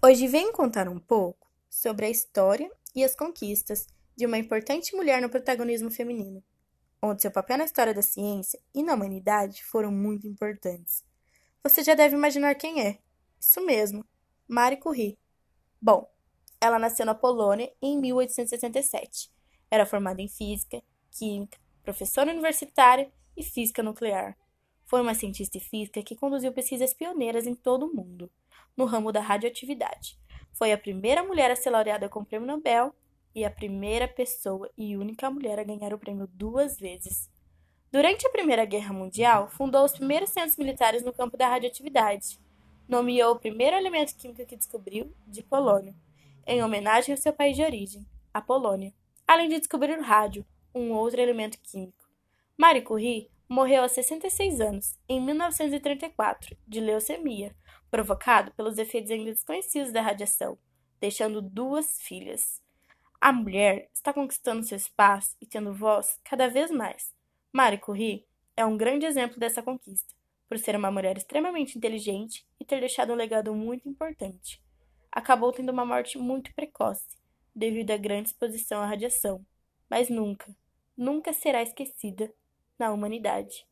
Hoje venho contar um pouco sobre a história e as conquistas de uma importante mulher no protagonismo feminino, onde seu papel na história da ciência e na humanidade foram muito importantes. Você já deve imaginar quem é. Isso mesmo, Marie Curie. Bom, ela nasceu na Polônia em 1867. Era formada em física, química, professora universitária e física nuclear. Foi uma cientista física que conduziu pesquisas pioneiras em todo o mundo, no ramo da radioatividade. Foi a primeira mulher a ser laureada com o Prêmio Nobel e a primeira pessoa e única mulher a ganhar o prêmio duas vezes. Durante a Primeira Guerra Mundial, fundou os primeiros centros militares no campo da radioatividade. Nomeou o primeiro elemento químico que descobriu, de polônio, em homenagem ao seu país de origem, a Polônia, além de descobrir o rádio, um outro elemento químico. Marie Curie morreu aos 66 anos, em 1934, de leucemia, provocado pelos efeitos ainda desconhecidos da radiação, deixando duas filhas. A mulher está conquistando seu espaço e tendo voz cada vez mais. Marie Curie é um grande exemplo dessa conquista, por ser uma mulher extremamente inteligente e ter deixado um legado muito importante. Acabou tendo uma morte muito precoce, devido à grande exposição à radiação, mas nunca, nunca será esquecida na humanidade.